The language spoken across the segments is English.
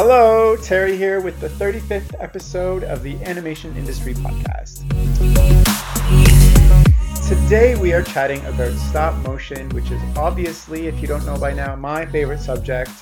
Hello, Terry here with the 35th episode of the Animation Industry Podcast. Today we are chatting about stop motion, which is obviously, if you don't know by now, my favorite subject.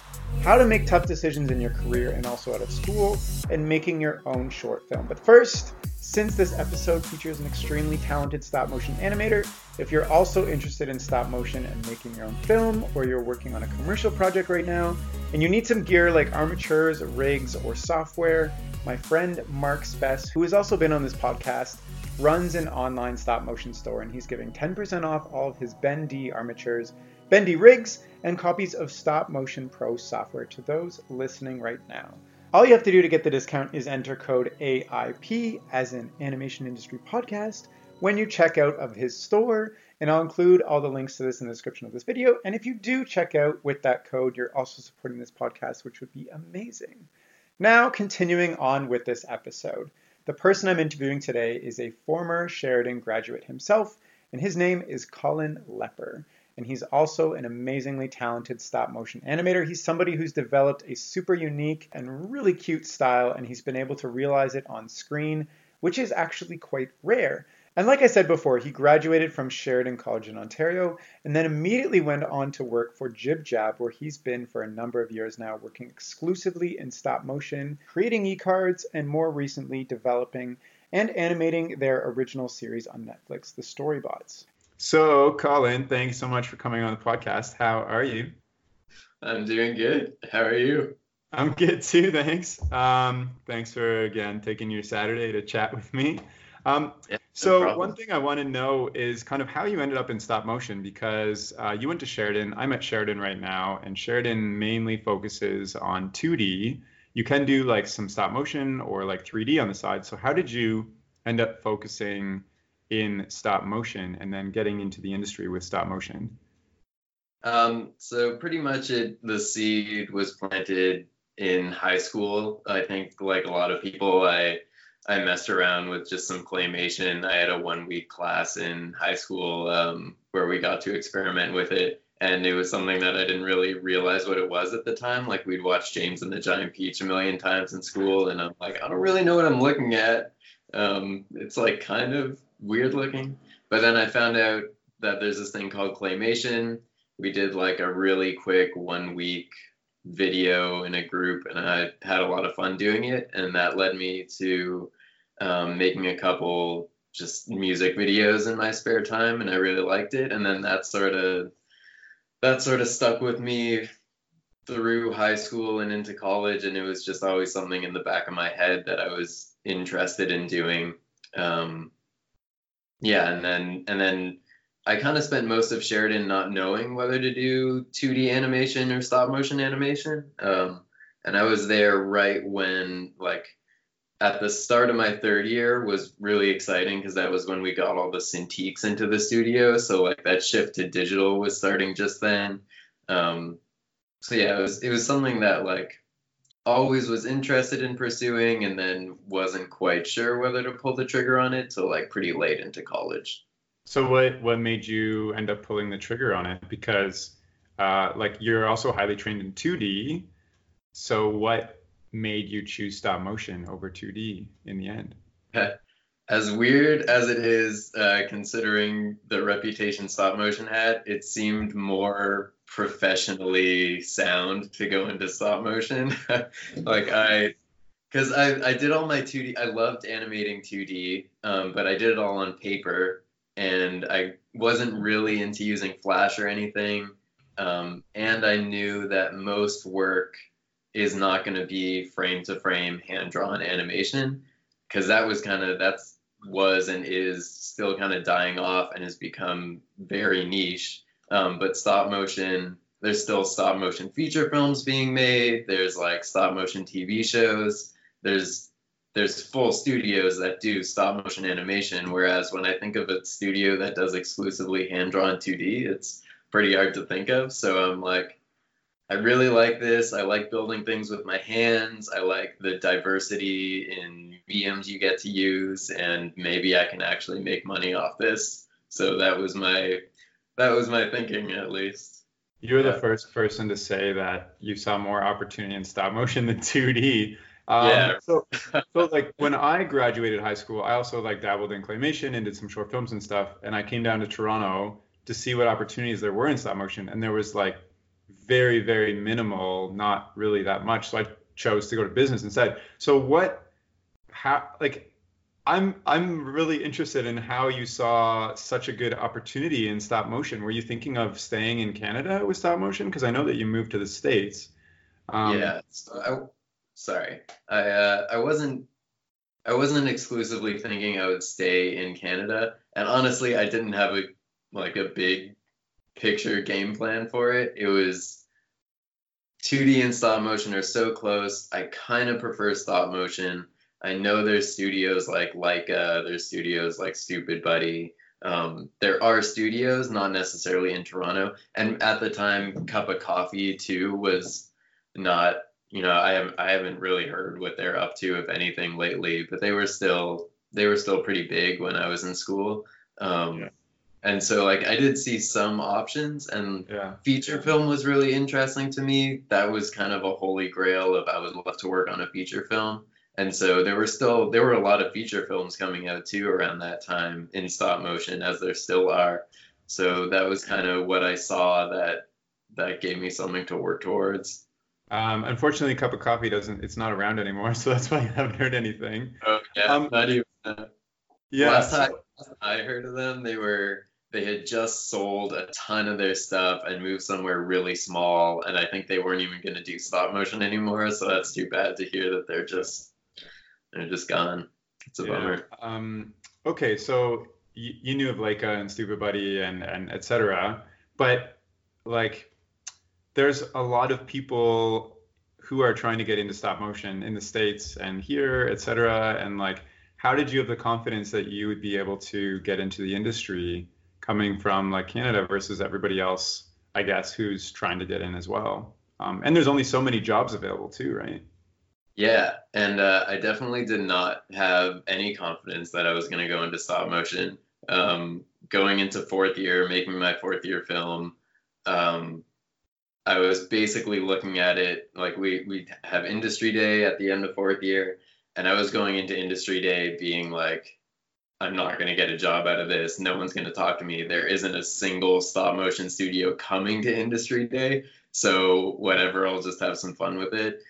How to make tough decisions in your career and also out of school, and making your own short film. But first, since this episode features an extremely talented stop motion animator, if you're also interested in stop motion and making your own film, or you're working on a commercial project right now, and you need some gear like armatures, rigs, or software, my friend Mark Spess, who has also been on this podcast, runs an online stop motion store and he's giving 10% off all of his Bendy armatures, Bendy rigs, and copies of Stop Motion Pro software to those listening right now. All you have to do to get the discount is enter code AIP as an animation industry podcast when you check out of his store, and I'll include all the links to this in the description of this video. And if you do check out with that code, you're also supporting this podcast, which would be amazing. Now, continuing on with this episode, the person I'm interviewing today is a former Sheridan graduate himself, and his name is Colin Lepper and he's also an amazingly talented stop motion animator. He's somebody who's developed a super unique and really cute style, and he's been able to realize it on screen, which is actually quite rare. And like I said before, he graduated from Sheridan College in Ontario and then immediately went on to work for JibJab, where he's been for a number of years now, working exclusively in stop motion, creating e cards, and more recently developing and animating their original series on Netflix, The Storybots. So, Colin, thanks so much for coming on the podcast. How are you? I'm doing good. How are you? I'm good too, thanks. Um, thanks for again taking your Saturday to chat with me. Um, yeah, so one thing I want to know is kind of how you ended up in stop motion because uh, you went to Sheridan. I'm at Sheridan right now, and Sheridan mainly focuses on 2D. You can do like some stop motion or like 3D on the side. So how did you end up focusing in stop motion and then getting into the industry with stop motion? Um, so pretty much it the seed was planted in high school. I think like a lot of people, I I messed around with just some claymation. I had a one week class in high school um, where we got to experiment with it. And it was something that I didn't really realize what it was at the time. Like we'd watch James and the Giant Peach a million times in school, and I'm like, I don't really know what I'm looking at. Um, it's like kind of weird looking. But then I found out that there's this thing called claymation. We did like a really quick one week video in a group, and I had a lot of fun doing it. And that led me to um, making a couple just music videos in my spare time, and I really liked it. And then that sort of that sort of stuck with me through high school and into college, and it was just always something in the back of my head that I was interested in doing. Um, yeah, and then and then I kind of spent most of Sheridan not knowing whether to do 2D animation or stop motion animation. Um, and I was there right when like at the start of my third year was really exciting because that was when we got all the Cintiqs into the studio. So like that shift to digital was starting just then. Um, so yeah, it was it was something that like always was interested in pursuing and then wasn't quite sure whether to pull the trigger on it till like pretty late into college. So what what made you end up pulling the trigger on it? Because uh, like you're also highly trained in 2D. So what made you choose stop motion over 2D in the end? As weird as it is, uh, considering the reputation stop motion had, it seemed more professionally sound to go into stop motion. like I, because I I did all my 2D. I loved animating 2D, um, but I did it all on paper, and I wasn't really into using Flash or anything. Um, and I knew that most work is not going to be frame to frame hand drawn animation because that was kind of that's was and is still kind of dying off and has become very niche um, but stop motion, there's still stop motion feature films being made. There's like stop motion TV shows. There's there's full studios that do stop motion animation. Whereas when I think of a studio that does exclusively hand drawn 2D, it's pretty hard to think of. So I'm like, I really like this. I like building things with my hands. I like the diversity in VMs you get to use, and maybe I can actually make money off this. So that was my that was my thinking at least. You're Yeah. the first person to say that you saw more opportunity in stop motion than 2D. Um, Yeah. So, so like when I graduated high school, I also like dabbled in claymation and did some short films and stuff. And I came down to Toronto to see what opportunities there were in stop motion, and there was like very, very minimal, not really that much. So I chose to go to business instead. So what, how, like, I'm I'm really interested in how you saw such a good opportunity in stop motion. Were you thinking of staying in Canada with stop motion? Because I know that you moved to the States. Um, yeah. So I, sorry, I uh, I wasn't I wasn't exclusively thinking I would stay in Canada, and honestly, I didn't have a like a big picture game plan for it. It was 2D and stop motion are so close. I kind of prefer stop motion. I know there's studios like Laika, there's studios like Stoopid Buddy. Um, there are studios, not necessarily in Toronto. And at the time, Cuppa Coffee too was not, you know, I haven't I haven't really heard what they're up to, if anything, lately. But they were still they were still pretty big when I was in school. Um, Yeah. And so like I did see some options, and Yeah. feature film was really interesting to me. That was kind of a holy grail of I would love to work on a feature film. And so there were still there were a lot of feature films coming out too around that time in stop motion as there still are. So that was kind of what I saw that that gave me something to work towards. Um, unfortunately, Cuppa Coffee doesn't. It's not around anymore, so that's why I haven't heard anything. Oh yeah, Um, not even uh, Yeah. last time I heard of them, they were they had just sold a ton of their stuff and moved somewhere really small, and I think they weren't even going to do stop motion anymore. So that's too bad to hear that they're just they're just gone. It's a Yeah. bummer. Um, okay, so you, you knew of Laika and Stoopid Buddy and and et cetera, but like there's a lot of people who are trying to get into stop motion in the States and here, etc. And like, how did you have the confidence that you would be able to get into the industry coming from like Canada versus everybody else, I guess, who's trying to get in as well? Um, and there's only so many jobs available too, right? Yeah, and uh, I definitely did not have any confidence that I was going to go into stop motion. Um, going into fourth year, making my fourth year film, um, I was basically looking at it like we we have industry day at the end of fourth year, and I was going into industry day being like, I'm not going to get a job out of this. No one's going to talk to me. There isn't a single stop motion studio coming to industry day, so whatever, I'll just have some fun with it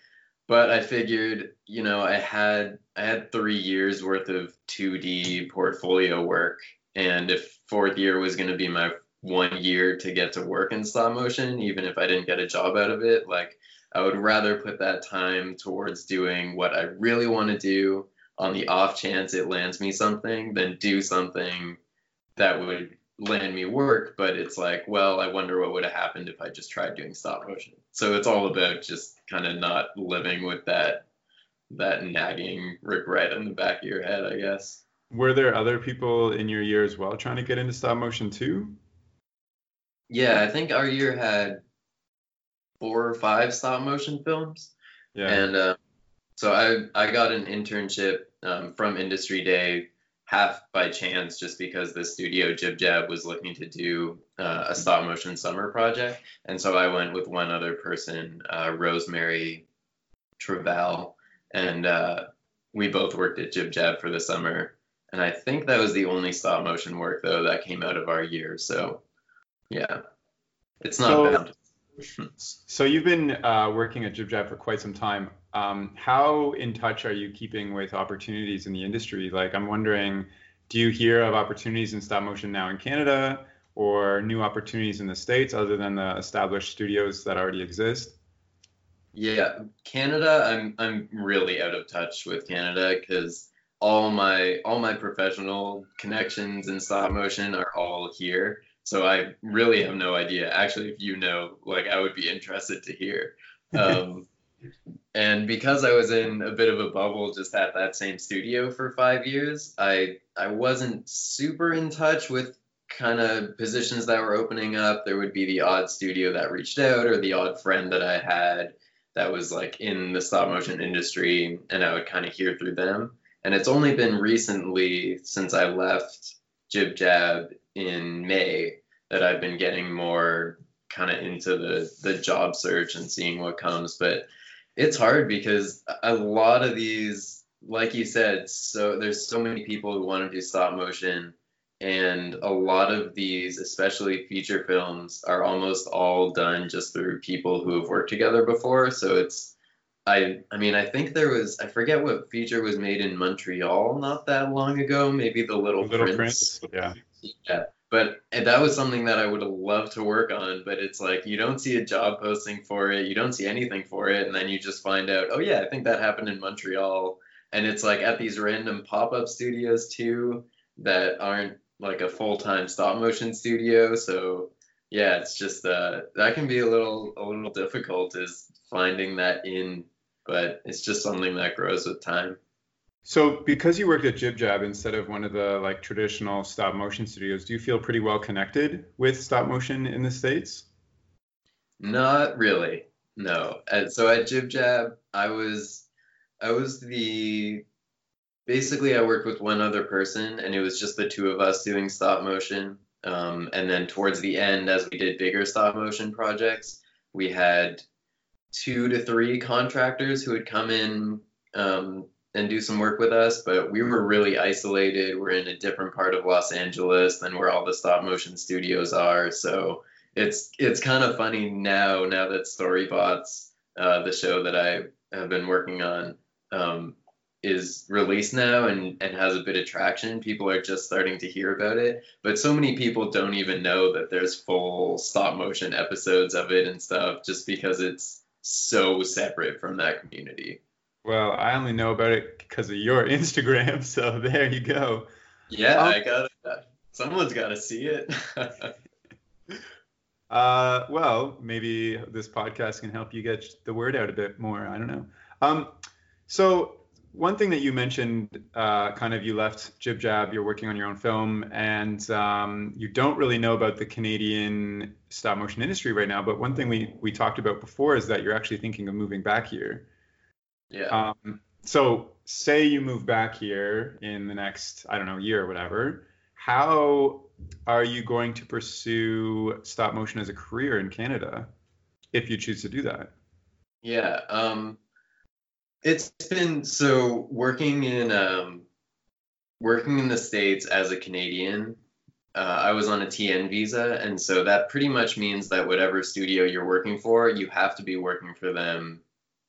but I figured, you know, I had I had three years worth of 2D portfolio work, and if fourth year was going to be my one year to get to work in stop motion, even if I didn't get a job out of it, like I would rather put that time towards doing what I really want to do on the off chance it lands me something then do something that would land me work, but it's like, well, I wonder what would have happened if I just tried doing stop motion. So it's all about just kind of not living with that that nagging regret in the back of your head, I guess. Were there other people in your year as well trying to get into stop motion too? Yeah, I think our year had four or five stop motion films. Yeah. And uh, so I I got an internship um, from Industry Day half by chance just because the studio JibJab was looking to do uh, a stop motion summer project. And so I went with one other person, uh, Rosemary Travell, and uh, we both worked at JibJab for the summer. And I think that was the only stop motion work though that came out of our year. So yeah, it's not So- bound. So you've been uh, working at JibJab for quite some time. Um, how in touch are you keeping with opportunities in the industry? Like, I'm wondering, do you hear of opportunities in stop motion now in Canada, or new opportunities in the states other than the established studios that already exist? Yeah, Canada, I'm I'm really out of touch with Canada because all my all my professional connections in stop motion are all here. So I really have no idea. Actually, if you know, like I would be interested to hear. Um, and because I was in a bit of a bubble just at that same studio for five years, I I wasn't super in touch with kind of positions that were opening up. There would be the odd studio that reached out or the odd friend that I had that was like in the stop motion industry and I would kind of hear through them. And it's only been recently since I left JibJab in May that I've been getting more kind of into the the job search and seeing what comes. But it's hard because a lot of these, like you said, so there's so many people who want to do stop motion, and a lot of these, especially feature films, are almost all done just through people who have worked together before. So it's I I mean I think there was I forget what feature was made in Montreal not that long ago maybe the Little, Little Prince. Prince. Yeah. Yeah, but that was something that I would have loved to work on. But it's like you don't see a job posting for it, you don't see anything for it, and then you just find out, oh yeah, I think that happened in Montreal, and it's like at these random pop-up studios too that aren't like a full-time stop motion studio. So yeah, it's just uh, that can be a little a little difficult is finding that in, but it's just something that grows with time. So, because you worked at JibJab instead of one of the like traditional stop motion studios, do you feel pretty well connected with stop motion in the states? Not really. No. And so at JibJab, I was I was the basically I worked with one other person and it was just the two of us doing stop motion. Um, and then towards the end, as we did bigger stop motion projects, we had two to three contractors who would come in um, and do some work with us, but we were really isolated. We're in a different part of Los Angeles than where all the stop motion studios are. So it's it's kind of funny now now that Storybots, uh, the show that I have been working on, um, is released now and, and has a bit of traction. People are just starting to hear about it, but so many people don't even know that there's full stop motion episodes of it and stuff just because it's so separate from that community. Well, I only know about it because of your Instagram, so there you go. Yeah, um, I got it. Someone's got to see it. uh, well, maybe this podcast can help you get the word out a bit more. I don't know. Um, so one thing that you mentioned, uh, kind of, you left JibJab. You're working on your own film, and um, you don't really know about the Canadian stop motion industry right now. But one thing we we talked about before is that you're actually thinking of moving back here. Yeah. Um, so say you move back here in the next, I don't know, year or whatever. How are you going to pursue stop motion as a career in Canada if you choose to do that? Yeah. Um, it's been so working in um, working in the states as a Canadian. Uh, I was on a TN visa, and so that pretty much means that whatever studio you're working for, you have to be working for them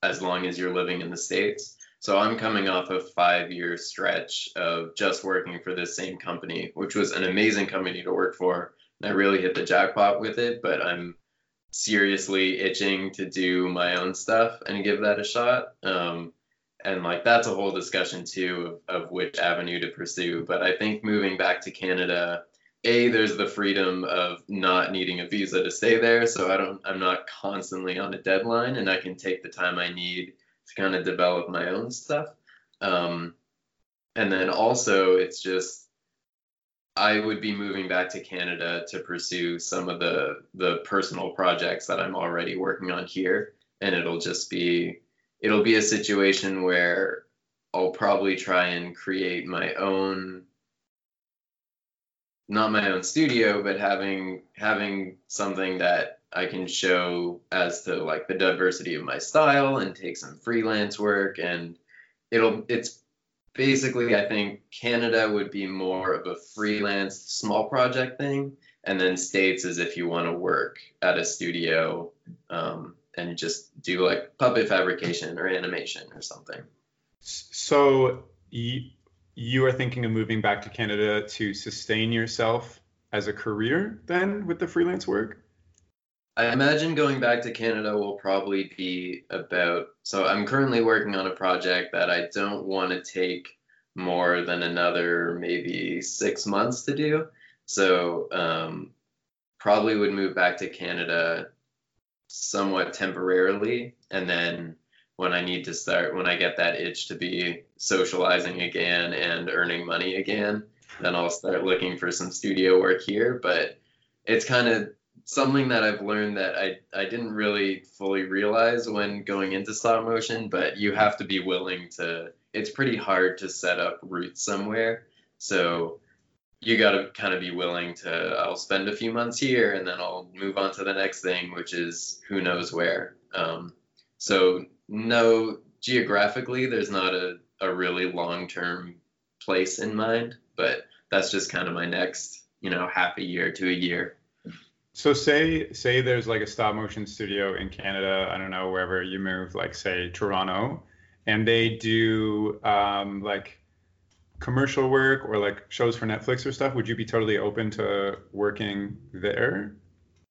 as long as you're living in the states. So I'm coming off a five year stretch of just working for this same company, which was an amazing company to work for. And I really hit the jackpot with it, but I'm seriously itching to do my own stuff and give that a shot. Um, and like that's a whole discussion too of, of which avenue to pursue. But I think moving back to Canada, a there's the freedom of not needing a visa to stay there, so I don't I'm not constantly on a deadline, and I can take the time I need to kind of develop my own stuff. Um, and then also it's just I would be moving back to Canada to pursue some of the the personal projects that I'm already working on here, and it'll just be it'll be a situation where I'll probably try and create my own not my own studio but having having something that I can show as to like the diversity of my style and take some freelance work and it'll it's basically, I think Canada would be more of a freelance small project thing, and then states is if you want to work at a studio um, and just do like puppet fabrication or animation or something. So you, you are thinking of moving back to Canada to sustain yourself as a career then with the freelance work? I imagine going back to Canada will probably be about. So I'm currently working on a project that I don't want to take more than another maybe six months to do. So um, probably would move back to Canada somewhat temporarily, and then when I need to start, when I get that itch to be socializing again and earning money again, then I'll start looking for some studio work here. But it's kind of something that I've learned that I, I didn't really fully realize when going into stop motion, but you have to be willing to, it's pretty hard to set up roots somewhere. So you got to kind of be willing to i'll spend a few months here and then i'll move on to the next thing which is who knows where um, so no geographically there's not a, a really long term place in mind but that's just kind of my next you know half a year to a year so say say there's like a stop motion studio in Canada, I don't know wherever you move, like say Toronto, and they do um, like commercial work or like shows for Netflix or stuff. Would you be totally open to working there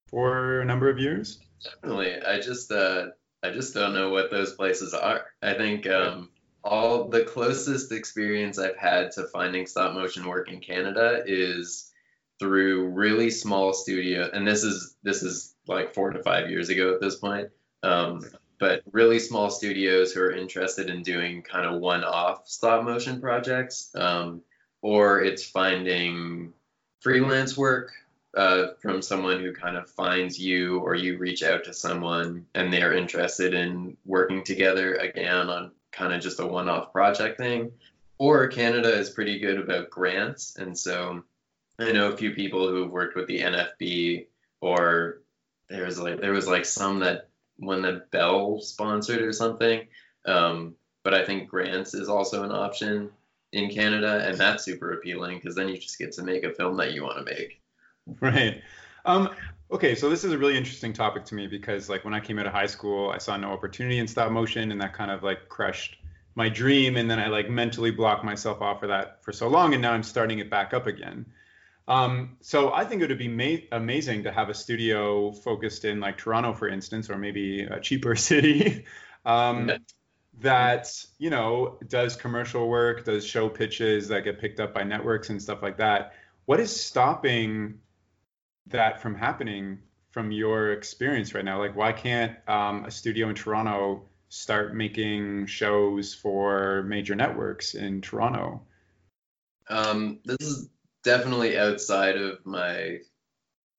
for a number of years? Definitely. I just uh, I just don't know what those places are. I think um, all the closest experience I've had to finding stop motion work in Canada is through really small studio and this is this is like four to five years ago at this point um, but really small studios who are interested in doing kind of one-off stop motion projects um, or it's finding freelance work uh, from someone who kind of finds you or you reach out to someone and they're interested in working together again on kind of just a one-off project thing or canada is pretty good about grants and so I know a few people who've worked with the NFB or there was like there was like some that when the Bell sponsored or something. Um, but I think grants is also an option in Canada, and that's super appealing because then you just get to make a film that you want to make. Right. Um, okay, so this is a really interesting topic to me because like when I came out of high school, I saw no opportunity in stop motion, and that kind of like crushed my dream, and then I like mentally blocked myself off for that for so long, and now I'm starting it back up again. Um, so I think it would be ma- amazing to have a studio focused in like Toronto, for instance, or maybe a cheaper city um, that you know does commercial work, does show pitches that get picked up by networks and stuff like that. What is stopping that from happening from your experience right now? Like, why can't um, a studio in Toronto start making shows for major networks in Toronto? Um, this is definitely outside of my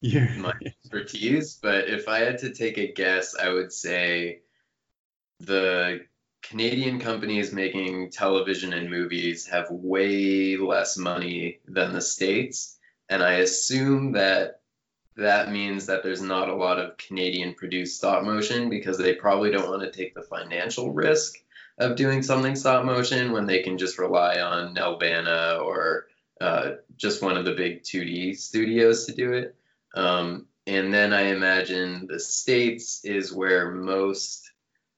yeah. my expertise. But if I had to take a guess, I would say the Canadian companies making television and movies have way less money than the states, and I assume that that means that there's not a lot of Canadian produced stop motion because they probably don't want to take the financial risk of doing something stop motion when they can just rely on Nelvana or uh, just one of the big 2D studios to do it. Um, and then I imagine the States is where most,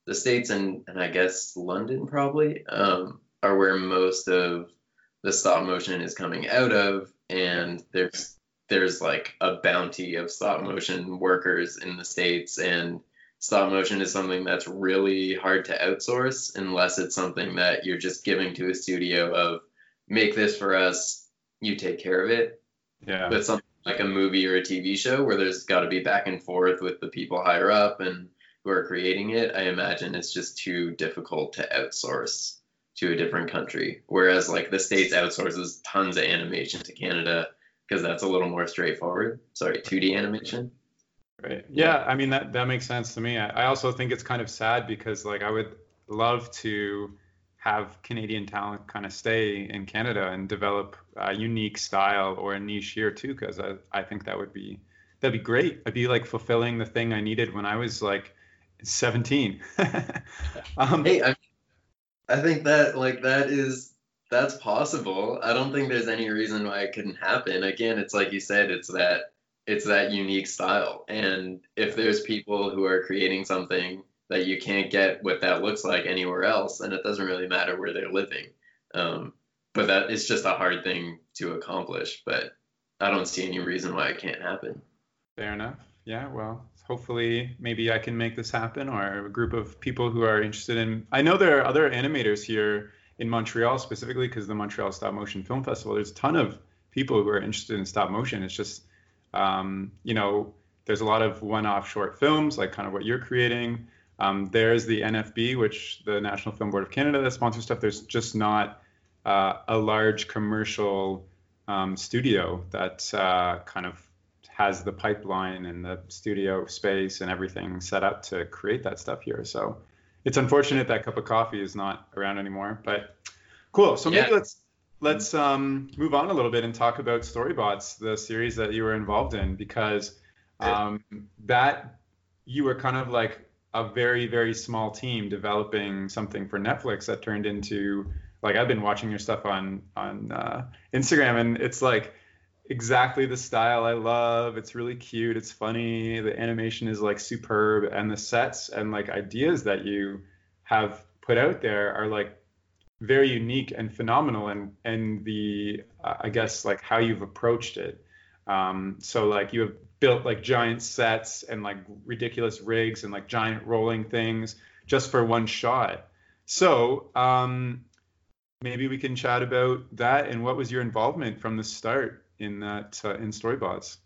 the States and, and I guess London probably, um, are where most of the stop motion is coming out of. And there's, there's like a bounty of stop motion workers in the States. And stop motion is something that's really hard to outsource unless it's something that you're just giving to a studio of make this for us you take care of it. Yeah. But something like a movie or a TV show where there's got to be back and forth with the people higher up and who are creating it, I imagine it's just too difficult to outsource to a different country. Whereas like the states outsources tons of animation to Canada because that's a little more straightforward. Sorry, 2D animation. Right. Yeah, I mean that that makes sense to me. I, I also think it's kind of sad because like I would love to have Canadian talent kind of stay in Canada and develop a unique style or a niche here too, because I, I think that would be that'd be great. I'd be like fulfilling the thing I needed when I was like 17. um, hey, I, I think that like that is that's possible. I don't think there's any reason why it couldn't happen. Again, it's like you said, it's that it's that unique style, and if there's people who are creating something that you can't get what that looks like anywhere else, and it doesn't really matter where they're living. Um, but that is just a hard thing to accomplish. But I don't see any reason why it can't happen. Fair enough. Yeah. Well, hopefully, maybe I can make this happen, or a group of people who are interested in. I know there are other animators here in Montreal specifically because the Montreal Stop Motion Film Festival. There's a ton of people who are interested in stop motion. It's just, um, you know, there's a lot of one-off short films, like kind of what you're creating. Um, there's the NFB, which the National Film Board of Canada that sponsors stuff. There's just not uh, a large commercial um, studio that uh, kind of has the pipeline and the studio space and everything set up to create that stuff here. So it's unfortunate that Cuppa Coffee is not around anymore, but cool. So maybe yeah. let's let's um, move on a little bit and talk about Storybots, the series that you were involved in, because um, that you were kind of like a very very small team developing something for Netflix that turned into like I've been watching your stuff on on uh, Instagram and it's like exactly the style I love. It's really cute. It's funny. The animation is like superb, and the sets and like ideas that you have put out there are like very unique and phenomenal and and the uh, i guess like how you've approached it um, so like you have built like giant sets and like ridiculous rigs and like giant rolling things just for one shot so um, maybe we can chat about that and what was your involvement from the start in that uh, in storybots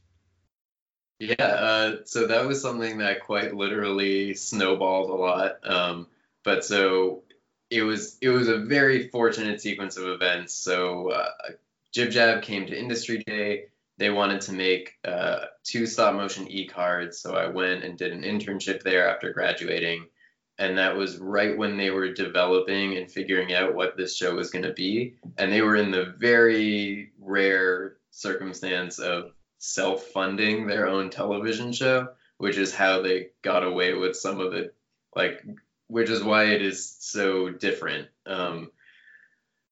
yeah uh, so that was something that quite literally snowballed a lot um, but so it was it was a very fortunate sequence of events. So uh, JibJab came to Industry Day. They wanted to make uh, two stop motion e cards, so I went and did an internship there after graduating, and that was right when they were developing and figuring out what this show was going to be, and they were in the very rare circumstance of self-funding their own television show, which is how they got away with some of it, like which is why it is so different. Um,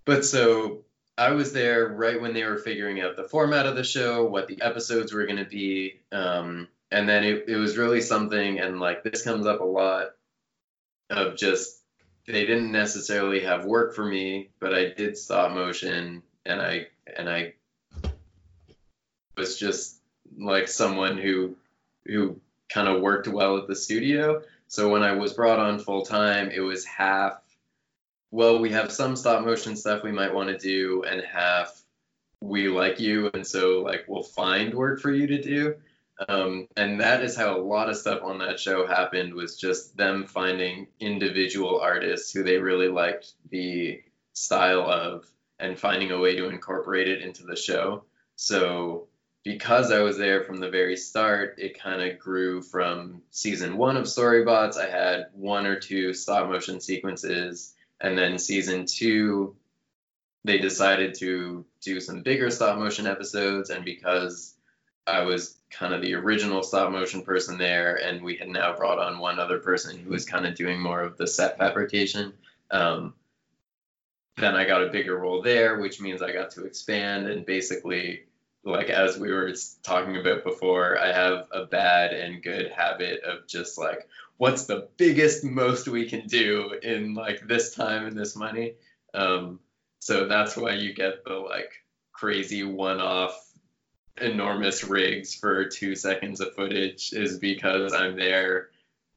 but so I was there right when they were figuring out the format of the show, what the episodes were going to be. Um, and then it, it was really something, and like this comes up a lot of just they didn't necessarily have work for me, but I did stop motion and I and I was just like someone who who kind of worked well at the studio. So when I was brought on full time, it was half, well, we have some stop motion stuff we might want to do, and half we like you, and so like we'll find work for you to do. Um, and that is how a lot of stuff on that show happened was just them finding individual artists who they really liked the style of and finding a way to incorporate it into the show. So because I was there from the very start, it kind of grew from season one of Storybots. I had one or two stop motion sequences, and then season two, they decided to do some bigger stop motion episodes. And because I was kind of the original stop motion person there, and we had now brought on one other person who was kind of doing more of the set fabrication. Um, then I got a bigger role there, which means I got to expand and basically like as we were talking about before, I have a bad and good habit of just like, what's the biggest most we can do in like this time and this money? Um, so that's why you get the like crazy one-off enormous rigs for two seconds of footage is because I'm there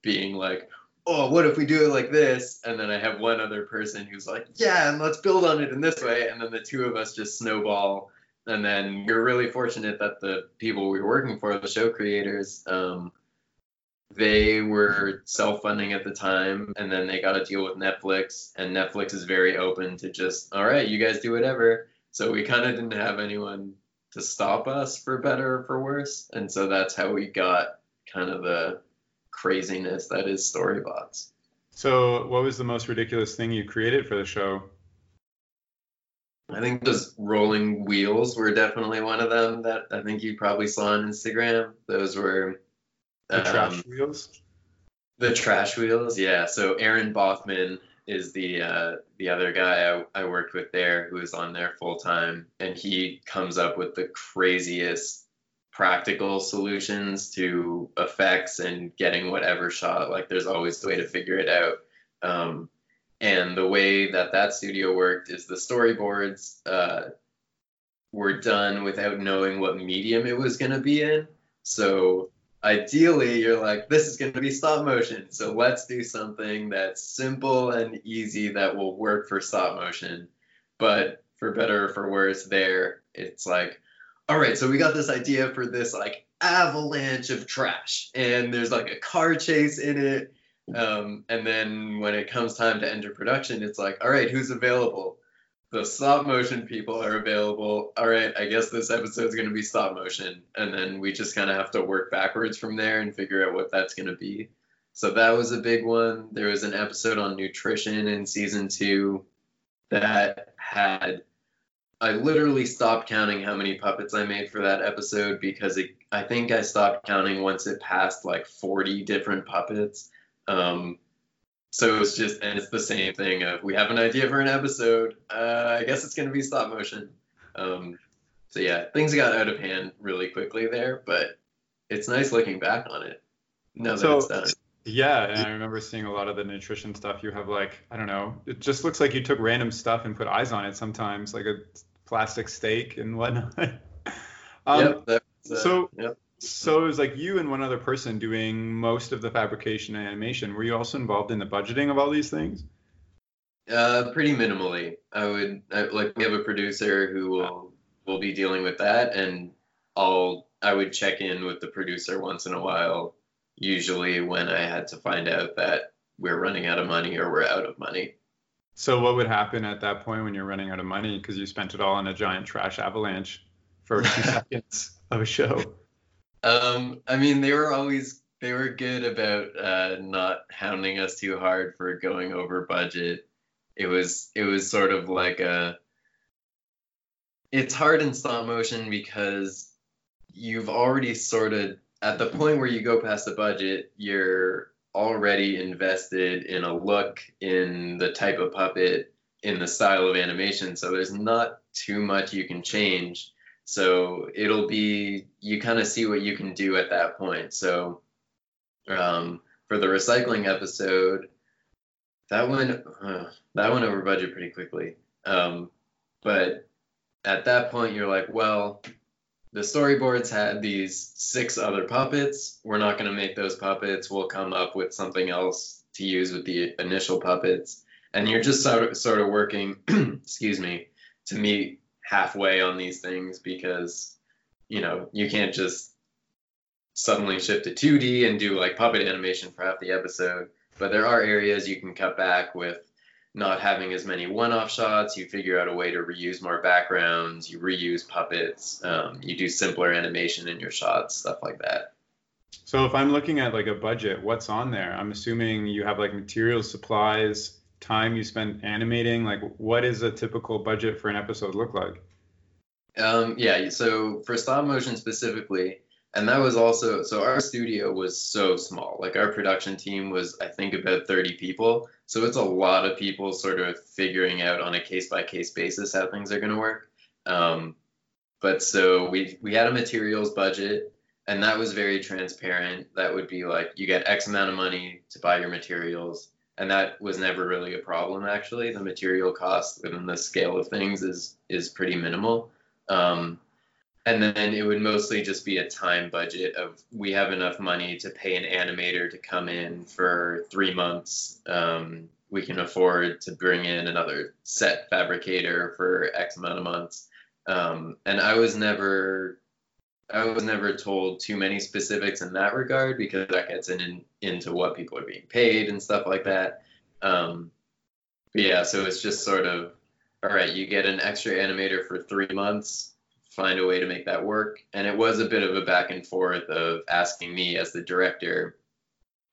being like, oh, what if we do it like this? And then I have one other person who's like, yeah, and let's build on it in this way. And then the two of us just snowball and then we are really fortunate that the people we were working for, the show creators, um, they were self-funding at the time, and then they got a deal with Netflix, and Netflix is very open to just, all right, you guys do whatever. So we kind of didn't have anyone to stop us for better or for worse, and so that's how we got kind of the craziness that is Storybots. So, what was the most ridiculous thing you created for the show? I think those rolling wheels were definitely one of them that I think you probably saw on Instagram. Those were the um, trash wheels. The trash wheels, yeah. So Aaron Bothman is the uh, the other guy I, I worked with there who is on there full time, and he comes up with the craziest practical solutions to effects and getting whatever shot. Like there's always a way to figure it out. Um, and the way that that studio worked is the storyboards uh, were done without knowing what medium it was going to be in. So ideally, you're like, this is going to be stop motion. So let's do something that's simple and easy that will work for stop motion. But for better or for worse, there, it's like, all right, so we got this idea for this like avalanche of trash, and there's like a car chase in it um, and then when it comes time to enter production, it's like, all right, who's available? The stop motion people are available. All right, I guess this episode is going to be stop motion. And then we just kind of have to work backwards from there and figure out what that's going to be. So that was a big one. There was an episode on nutrition in season two that had I literally stopped counting how many puppets I made for that episode because it, I think I stopped counting once it passed like 40 different puppets. Um, so it's just, and it's the same thing of we have an idea for an episode. Uh, I guess it's going to be stop motion. Um, so yeah, things got out of hand really quickly there, but it's nice looking back on it now that it's done. Yeah, and I remember seeing a lot of the nutrition stuff. You have like, I don't know, it just looks like you took random stuff and put eyes on it sometimes, like a plastic steak and whatnot. um, yep, uh, so- yep. So it was like you and one other person doing most of the fabrication and animation. Were you also involved in the budgeting of all these things? Uh, pretty minimally. I would I, like we have a producer who will will be dealing with that, and I'll I would check in with the producer once in a while, usually when I had to find out that we're running out of money or we're out of money. So what would happen at that point when you're running out of money because you spent it all on a giant trash avalanche for two seconds of a show? Um, I mean, they were always they were good about uh, not hounding us too hard for going over budget. It was it was sort of like a. It's hard in stop motion because you've already sort of at the point where you go past the budget, you're already invested in a look, in the type of puppet, in the style of animation. So there's not too much you can change. So it'll be you kind of see what you can do at that point. So um, for the recycling episode, that went uh, that went over budget pretty quickly. Um, but at that point, you're like, well, the storyboards had these six other puppets. We're not going to make those puppets. We'll come up with something else to use with the initial puppets. And you're just sort of, sort of working, excuse me, to meet halfway on these things because, you know, you can't just suddenly shift to 2D and do like puppet animation for half the episode. But there are areas you can cut back with not having as many one-off shots. You figure out a way to reuse more backgrounds. You reuse puppets. Um, you do simpler animation in your shots, stuff like that. So if I'm looking at like a budget, what's on there? I'm assuming you have like materials, supplies, time you spend animating. Like what is a typical budget for an episode look like? Um, yeah, so for stop motion specifically, and that was also so our studio was so small. Like our production team was, I think, about 30 people. So it's a lot of people sort of figuring out on a case by case basis how things are going to work. Um, but so we we had a materials budget, and that was very transparent. That would be like you get X amount of money to buy your materials, and that was never really a problem. Actually, the material cost within the scale of things is is pretty minimal. Um, and then it would mostly just be a time budget of we have enough money to pay an animator to come in for three months. Um, we can afford to bring in another set fabricator for X amount of months. Um, and I was never, I was never told too many specifics in that regard because that gets in, into what people are being paid and stuff like that. Um, yeah, so it's just sort of, all right, you get an extra animator for three months find a way to make that work. And it was a bit of a back and forth of asking me as the director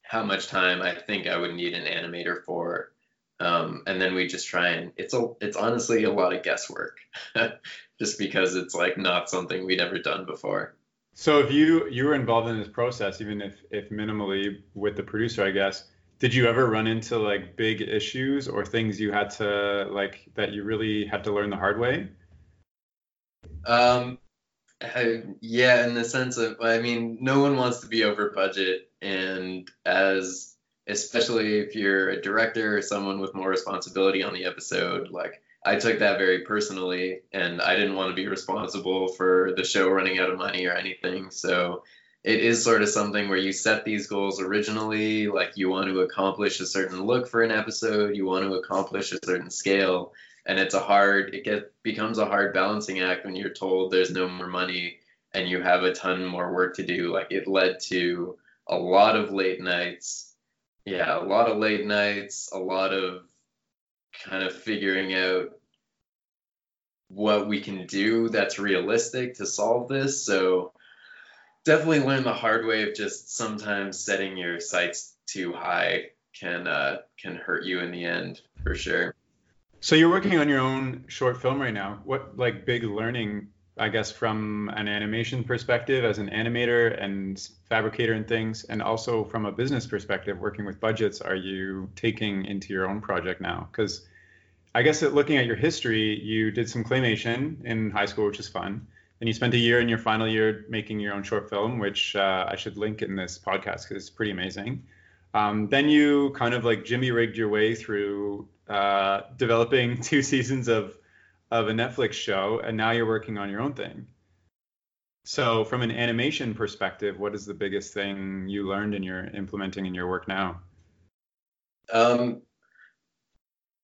how much time I think I would need an animator for. Um, and then we just try and it's a it's honestly a lot of guesswork just because it's like not something we'd ever done before. So if you you were involved in this process, even if if minimally with the producer, I guess, did you ever run into like big issues or things you had to like that you really had to learn the hard way? Um, I, yeah, in the sense of, I mean, no one wants to be over budget, and as especially if you're a director or someone with more responsibility on the episode, like I took that very personally, and I didn't want to be responsible for the show running out of money or anything. So it is sort of something where you set these goals originally, like you want to accomplish a certain look for an episode, you want to accomplish a certain scale, and it's a hard it get becomes a hard balancing act when you're told there's no more money and you have a ton more work to do like it led to a lot of late nights yeah a lot of late nights a lot of kind of figuring out what we can do that's realistic to solve this so definitely learn the hard way of just sometimes setting your sights too high can uh, can hurt you in the end for sure So you're working on your own short film right now. What like big learning, I guess, from an animation perspective as an animator and fabricator and things, and also from a business perspective, working with budgets, are you taking into your own project now? Because I guess that looking at your history, you did some claymation in high school, which is fun. Then you spent a year in your final year making your own short film, which uh, I should link in this podcast because it's pretty amazing. Um, then you kind of like Jimmy rigged your way through uh, developing two seasons of of a Netflix show, and now you're working on your own thing. So, from an animation perspective, what is the biggest thing you learned and you're implementing in your work now? Um,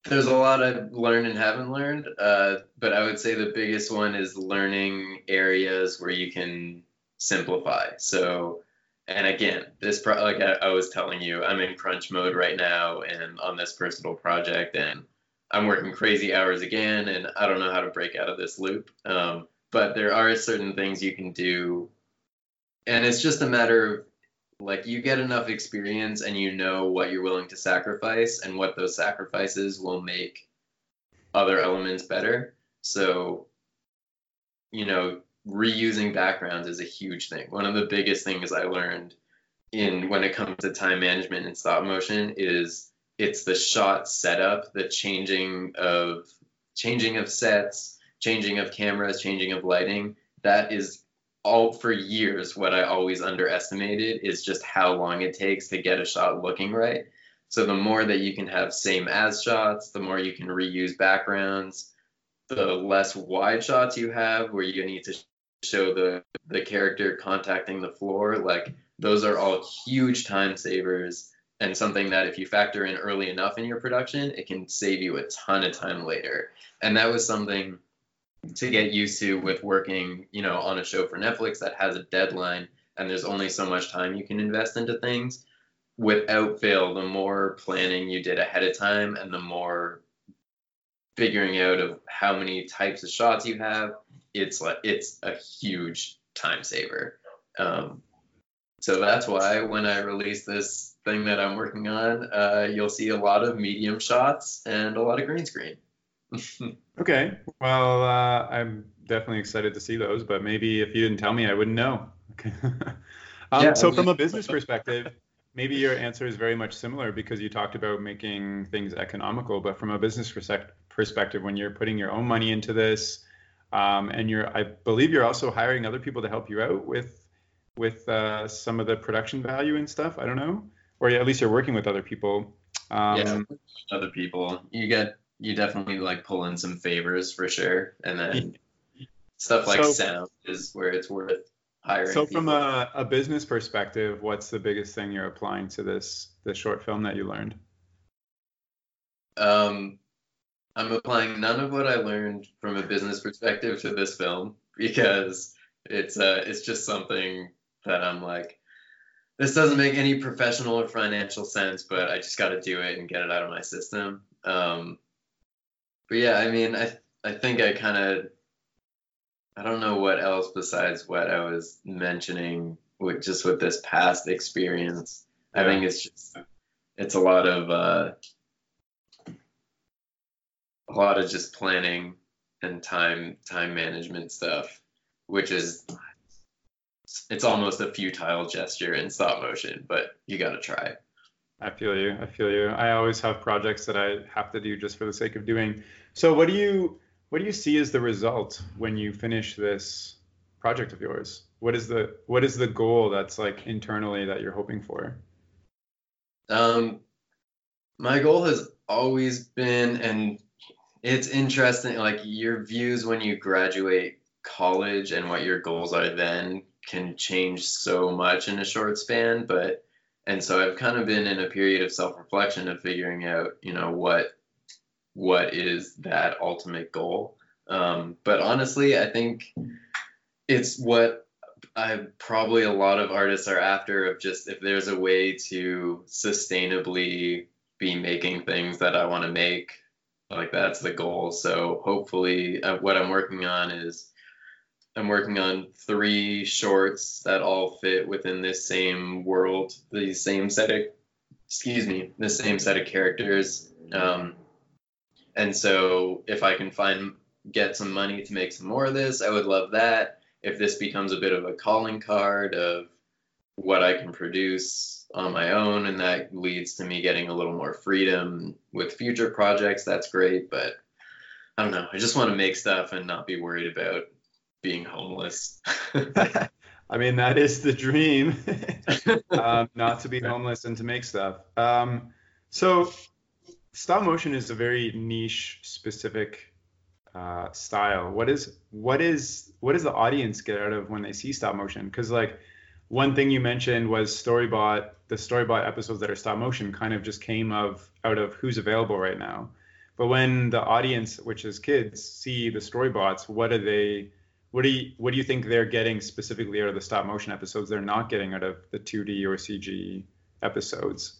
there's a lot I've learned and haven't learned, uh, but I would say the biggest one is learning areas where you can simplify. So, and again, this pro- like I, I, was telling you, I'm in crunch mode right now and on this personal project, and I'm working crazy hours again, and I don't know how to break out of this loop. Um, but there are certain things you can do, and it's just a matter of like you get enough experience and you know what you're willing to sacrifice and what those sacrifices will make other elements better. So, you know, reusing backgrounds is a huge thing. One of the biggest things I learned in when it comes to time management and stop motion is it's the shot setup, the changing of changing of sets, changing of cameras, changing of lighting. That is all for years what I always underestimated is just how long it takes to get a shot looking right. So the more that you can have same as shots, the more you can reuse backgrounds, the less wide shots you have where you need to show the the character contacting the floor like those are all huge time savers and something that if you factor in early enough in your production it can save you a ton of time later and that was something to get used to with working you know on a show for netflix that has a deadline and there's only so much time you can invest into things without fail the more planning you did ahead of time and the more figuring out of how many types of shots you have it's like it's a huge time saver. Um, so that's why when I release this thing that I'm working on, uh, you'll see a lot of medium shots and a lot of green screen. okay, well, uh, I'm definitely excited to see those, but maybe if you didn't tell me, I wouldn't know. um, yeah, so from a business perspective, maybe your answer is very much similar because you talked about making things economical, but from a business perspective, when you're putting your own money into this, um, and you're, I believe you're also hiring other people to help you out with with uh, some of the production value and stuff. I don't know, or at least you're working with other people. Um, yeah, other people. You get you definitely like pull in some favors for sure, and then stuff like so, sound is where it's worth hiring. So from a, a business perspective, what's the biggest thing you're applying to this this short film that you learned? Um, I'm applying none of what I learned from a business perspective to this film because it's uh it's just something that I'm like this doesn't make any professional or financial sense, but I just got to do it and get it out of my system. Um, but yeah, I mean, I I think I kind of I don't know what else besides what I was mentioning with just with this past experience. Yeah. I think it's just it's a lot of uh, a lot of just planning and time time management stuff, which is it's almost a futile gesture in stop motion, but you got to try. I feel you. I feel you. I always have projects that I have to do just for the sake of doing. So what do you what do you see as the result when you finish this project of yours? What is the what is the goal that's like internally that you're hoping for? Um my goal has always been and it's interesting like your views when you graduate college and what your goals are then can change so much in a short span but and so i've kind of been in a period of self-reflection of figuring out you know what what is that ultimate goal um, but honestly i think it's what i probably a lot of artists are after of just if there's a way to sustainably be making things that i want to make like that's the goal. So hopefully, uh, what I'm working on is I'm working on three shorts that all fit within this same world, the same set of, excuse me, the same set of characters. Um, And so if I can find get some money to make some more of this, I would love that. If this becomes a bit of a calling card of what I can produce on my own and that leads to me getting a little more freedom with future projects, that's great. But I don't know. I just want to make stuff and not be worried about being homeless. I mean, that is the dream, um, not to be homeless and to make stuff. Um, so, stop motion is a very niche, specific uh, style. What is what is what does the audience get out of when they see stop motion? Because like one thing you mentioned was Storybot. The Storybot episodes that are stop motion kind of just came of out of who's available right now. But when the audience, which is kids, see the Storybots, what are they? What do you what do you think they're getting specifically out of the stop motion episodes? They're not getting out of the 2D or CG episodes.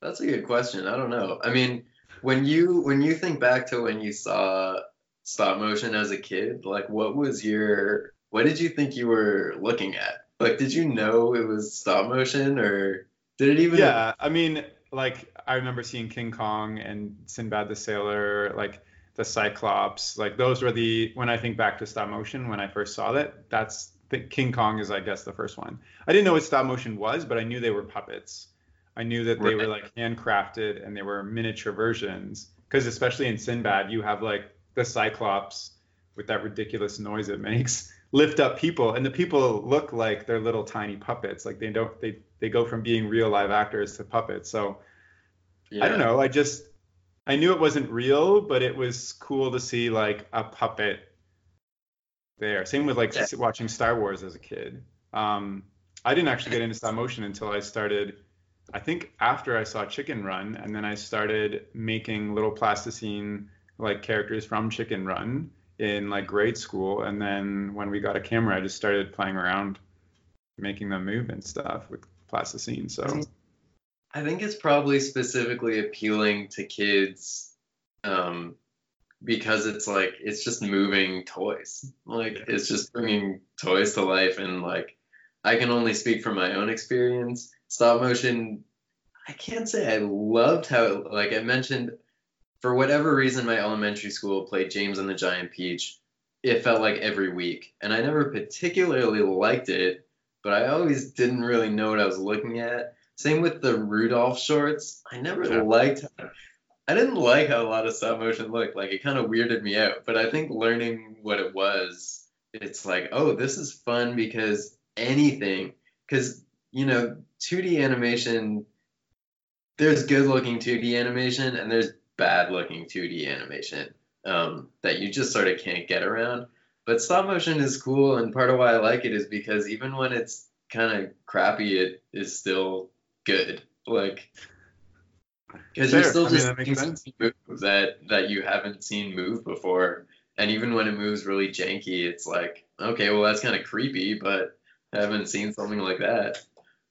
That's a good question. I don't know. I mean, when you when you think back to when you saw stop motion as a kid, like what was your what did you think you were looking at? Like did you know it was stop motion or did it even Yeah, I mean, like I remember seeing King Kong and Sinbad the Sailor, like the Cyclops, like those were the when I think back to stop motion when I first saw that, that's the, King Kong is I guess the first one. I didn't know what stop motion was, but I knew they were puppets. I knew that they right. were like handcrafted and they were miniature versions. Because especially in Sinbad, you have like the Cyclops with that ridiculous noise it makes lift up people, and the people look like they're little tiny puppets. Like they don't they they go from being real live actors to puppets. So yeah. I don't know. I just I knew it wasn't real, but it was cool to see like a puppet there. Same with like yeah. watching Star Wars as a kid. Um, I didn't actually get into stop motion until I started I think after I saw Chicken Run, and then I started making little plasticine like characters from Chicken Run in like grade school, and then when we got a camera, I just started playing around, making them move and stuff with plasticine. So I think it's probably specifically appealing to kids um, because it's like it's just moving toys. Like yeah. it's just bringing toys to life, and like I can only speak from my own experience stop motion i can't say i loved how like i mentioned for whatever reason my elementary school played james and the giant peach it felt like every week and i never particularly liked it but i always didn't really know what i was looking at same with the rudolph shorts i never yeah. liked i didn't like how a lot of stop motion looked like it kind of weirded me out but i think learning what it was it's like oh this is fun because anything because you know, 2D animation, there's good looking 2D animation and there's bad looking 2D animation um, that you just sort of can't get around. But stop motion is cool, and part of why I like it is because even when it's kind of crappy, it is still good. Like, because you're still just I mean, that, that that you haven't seen move before, and even when it moves really janky, it's like, okay, well that's kind of creepy, but I haven't seen something like that.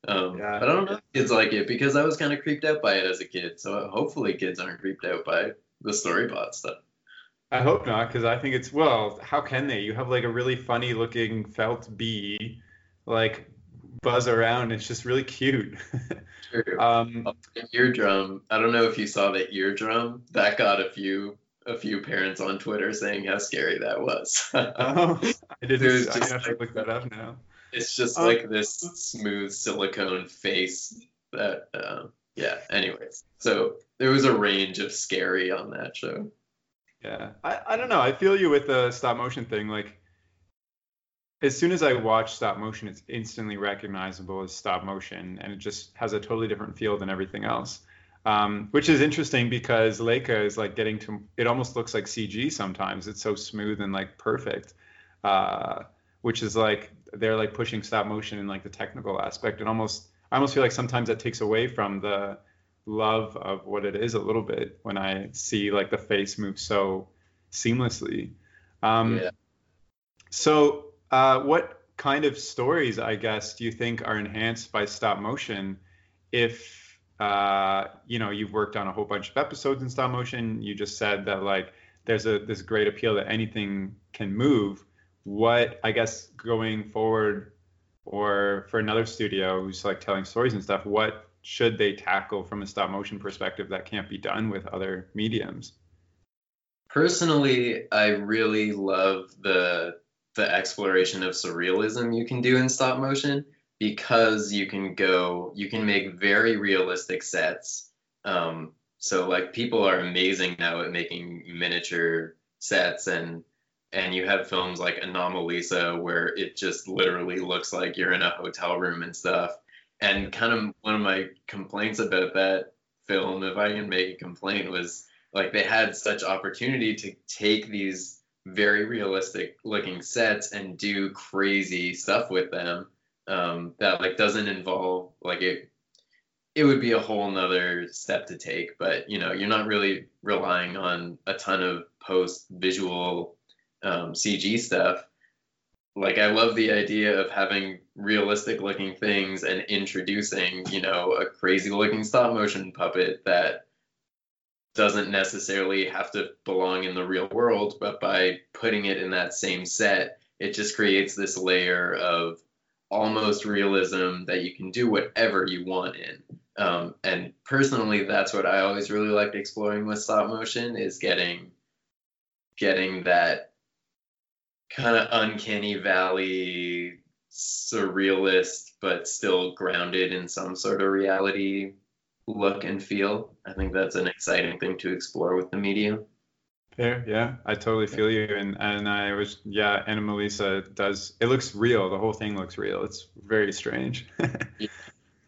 Um, yeah. But I don't know if kids like it because I was kind of creeped out by it as a kid. So hopefully kids aren't creeped out by the storybot stuff. I hope not, because I think it's well. How can they? You have like a really funny looking felt bee, like buzz around. It's just really cute. True. um, eardrum. I don't know if you saw the eardrum. That got a few a few parents on Twitter saying how scary that was. oh, I didn't. I have to look that up now. It's just um, like this smooth silicone face that, uh, yeah. Anyways, so there was a range of scary on that show. Yeah, I, I don't know. I feel you with the stop motion thing. Like, as soon as I watch stop motion, it's instantly recognizable as stop motion, and it just has a totally different feel than everything else. Um, which is interesting because Laika is like getting to. It almost looks like CG sometimes. It's so smooth and like perfect. Uh, which is like they're like pushing stop motion in like the technical aspect and almost I almost feel like sometimes that takes away from the love of what it is a little bit when I see like the face move so seamlessly. Um, yeah. So, uh, what kind of stories, I guess, do you think are enhanced by stop motion? If uh, you know you've worked on a whole bunch of episodes in stop motion, you just said that like there's a this great appeal that anything can move what I guess going forward or for another studio who's like telling stories and stuff, what should they tackle from a stop motion perspective that can't be done with other mediums? Personally, I really love the the exploration of surrealism you can do in stop motion because you can go you can make very realistic sets um, so like people are amazing now at making miniature sets and and you have films like Anomalisa where it just literally looks like you're in a hotel room and stuff. And kind of one of my complaints about that film, if I can make a complaint, was like they had such opportunity to take these very realistic looking sets and do crazy stuff with them um, that like doesn't involve like it it would be a whole nother step to take but you know you're not really relying on a ton of post visual um, cg stuff. Like i love the idea of having realistic looking things and introducing you know a crazy looking stop motion puppet that doesn't necessarily have to belong in the real world but by putting it in that same set it just creates this layer of almost realism that you can do whatever you want in. Um, and personally, that's what I always really liked exploring with stop motion is getting getting that kind of uncanny valley surrealist but still grounded in some sort of reality look and feel. I think that's an exciting thing to explore with the medium. Fair, yeah, I totally feel you, and and I was yeah, Anomalisa does it looks real. The whole thing looks real. It's very strange. yeah.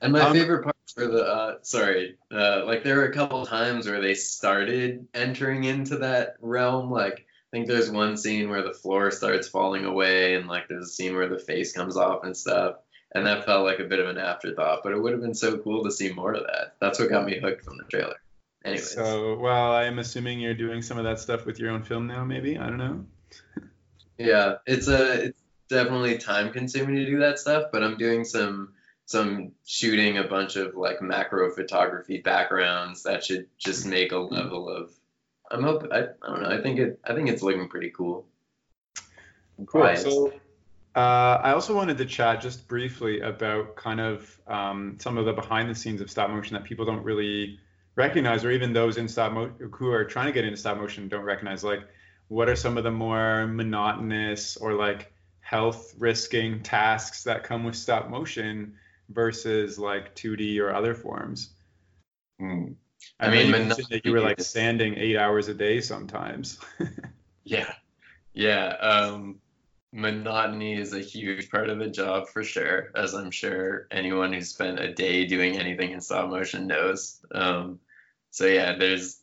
And my um, favorite part for the uh, sorry, uh, like there were a couple times where they started entering into that realm. Like I think there's one scene where the floor starts falling away, and like there's a scene where the face comes off and stuff. And that felt like a bit of an afterthought, but it would have been so cool to see more of that. That's what got me hooked from the trailer. Anyways. So, well, I'm assuming you're doing some of that stuff with your own film now, maybe. I don't know. yeah, it's a it's definitely time consuming to do that stuff, but I'm doing some some shooting a bunch of like macro photography backgrounds that should just make a level of I'm hoping I, I don't know I think it I think it's looking pretty cool. Cool. So uh, I also wanted to chat just briefly about kind of um, some of the behind the scenes of stop motion that people don't really recognize, or even those in stop motion who are trying to get into stop motion don't recognize. Like, what are some of the more monotonous or like health risking tasks that come with stop motion versus like 2D or other forms. Mm. I, I mean, you, that you were like standing eight hours a day sometimes. yeah, yeah. Um, monotony is a huge part of the job for sure, as I'm sure anyone who's spent a day doing anything in stop motion knows. Um, so yeah, there's.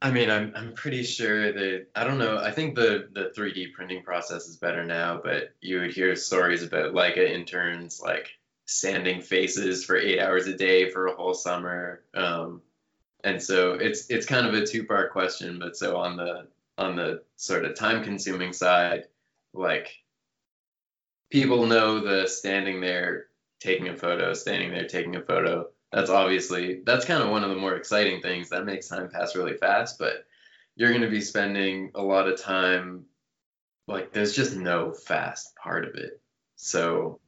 I mean, I'm I'm pretty sure that I don't know. I think the the 3D printing process is better now, but you would hear stories about Laika interns like sanding faces for eight hours a day for a whole summer. Um, and so it's it's kind of a two part question. But so on the on the sort of time consuming side, like people know the standing there taking a photo, standing there taking a photo. That's obviously that's kind of one of the more exciting things that makes time pass really fast. But you're going to be spending a lot of time like there's just no fast part of it. So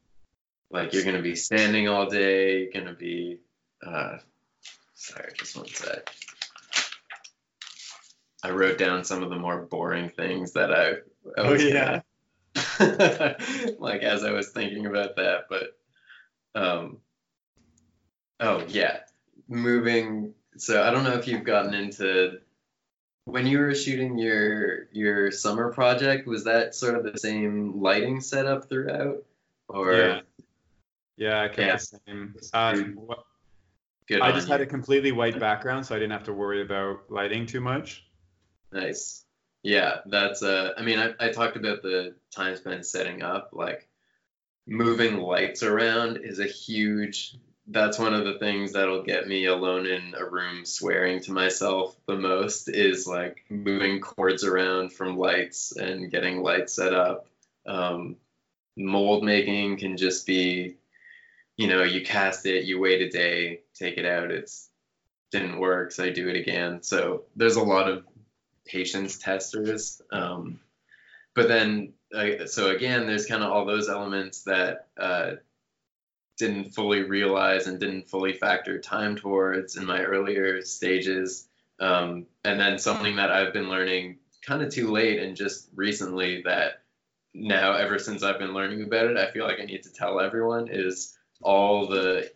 like you're gonna be standing all day. You're gonna be. Uh, sorry, just one sec. I wrote down some of the more boring things that I. I oh yeah. like as I was thinking about that, but. Um. Oh yeah, moving. So I don't know if you've gotten into when you were shooting your your summer project was that sort of the same lighting setup throughout or yeah yeah, I kept yeah. the same. Uh, Good I just you. had a completely white background, so I didn't have to worry about lighting too much. Nice. Yeah, that's. Uh, I mean, I, I talked about the time spent setting up. Like, moving lights around is a huge. That's one of the things that'll get me alone in a room swearing to myself the most is like moving cords around from lights and getting lights set up. Um, mold making can just be you know, you cast it, you wait a day, take it out, it's didn't work, so I do it again. So there's a lot of patience testers. Um, but then, uh, so again, there's kind of all those elements that uh, didn't fully realize and didn't fully factor time towards in my earlier stages. Um, and then something that I've been learning kind of too late and just recently that now ever since I've been learning about it, I feel like I need to tell everyone is all the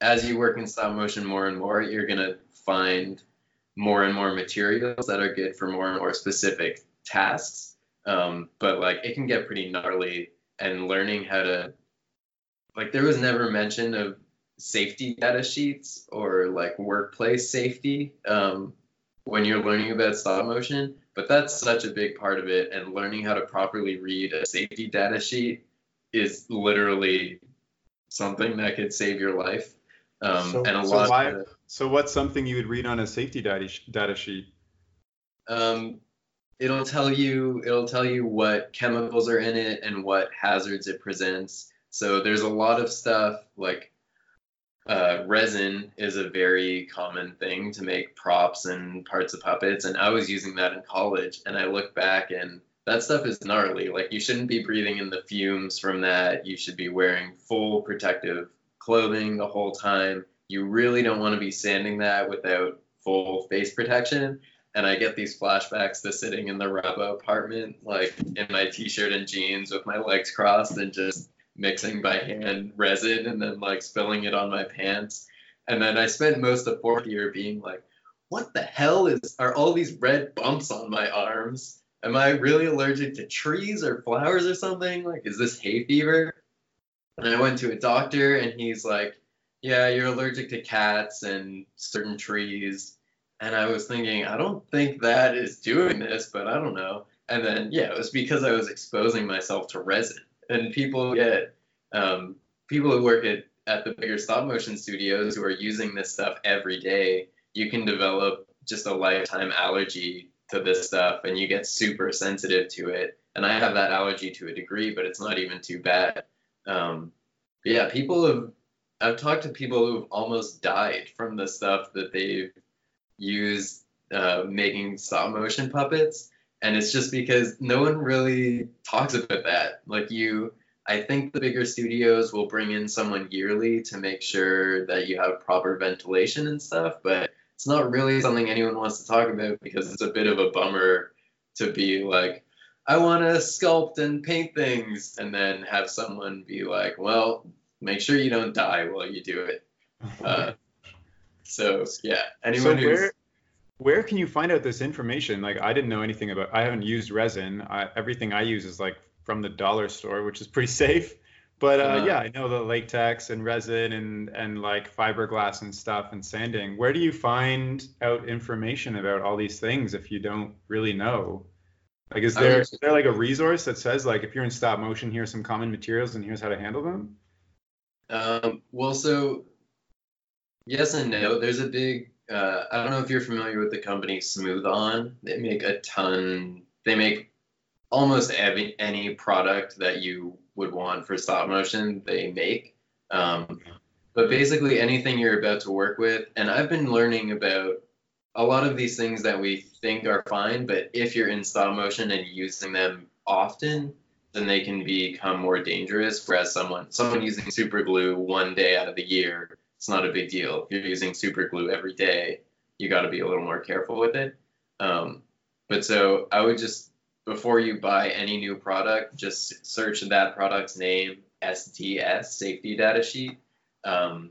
as you work in stop motion more and more, you're gonna find more and more materials that are good for more and more specific tasks. Um, but like it can get pretty gnarly and learning how to like there was never mention of safety data sheets or like workplace safety um, when you're learning about stop motion but that's such a big part of it and learning how to properly read a safety data sheet is literally something that could save your life um, so, and a so lot why, of, so what's something you would read on a safety data, data sheet um, it'll tell you it'll tell you what chemicals are in it and what hazards it presents so there's a lot of stuff like uh, resin is a very common thing to make props and parts of puppets, and I was using that in college. And I look back, and that stuff is gnarly. Like you shouldn't be breathing in the fumes from that. You should be wearing full protective clothing the whole time. You really don't want to be sanding that without full face protection. And I get these flashbacks to sitting in the Rabo apartment, like in my t-shirt and jeans with my legs crossed and just mixing by hand resin and then like spilling it on my pants. And then I spent most of fourth year being like, what the hell is are all these red bumps on my arms? Am I really allergic to trees or flowers or something? Like, is this hay fever? And I went to a doctor and he's like, yeah, you're allergic to cats and certain trees. And I was thinking, I don't think that is doing this, but I don't know. And then, yeah, it was because I was exposing myself to resin and people get um, people who work at, at the bigger stop motion studios who are using this stuff every day you can develop just a lifetime allergy to this stuff and you get super sensitive to it and i have that allergy to a degree but it's not even too bad um, yeah people have i've talked to people who've almost died from the stuff that they've used uh, making stop motion puppets. And it's just because no one really talks about that. Like you i think the bigger studios will bring in someone yearly to make sure that you have proper ventilation and stuff but it's not really something anyone wants to talk about because it's a bit of a bummer to be like i want to sculpt and paint things and then have someone be like well make sure you don't die while you do it uh, so yeah anyone so who's where, where can you find out this information? Like, I didn't know anything about. I haven't used resin. I, everything I use is like from the dollar store, which is pretty safe. But uh, Uh-huh. yeah, I know the latex and resin and and like fiberglass and stuff and sanding. Where do you find out information about all these things if you don't really know? Like, is there is there like a resource that says like if you're in stop motion, here's some common materials and here's how to handle them? Um, well, so yes and no. There's a big. Uh, I don't know if you're familiar with the company Smooth On. They make a ton. They make almost every, any product that you would want for stop motion. They make. Um, but basically anything you're about to work with, and I've been learning about a lot of these things that we think are fine, but if you're in stop motion and using them often, then they can become more dangerous. Whereas someone someone using super glue one day out of the year, it's not a big deal. If you're using super glue every day, you got to be a little more careful with it. Um, but so I would just before you buy any new product, just search that product's name, SDS, safety data sheet, um,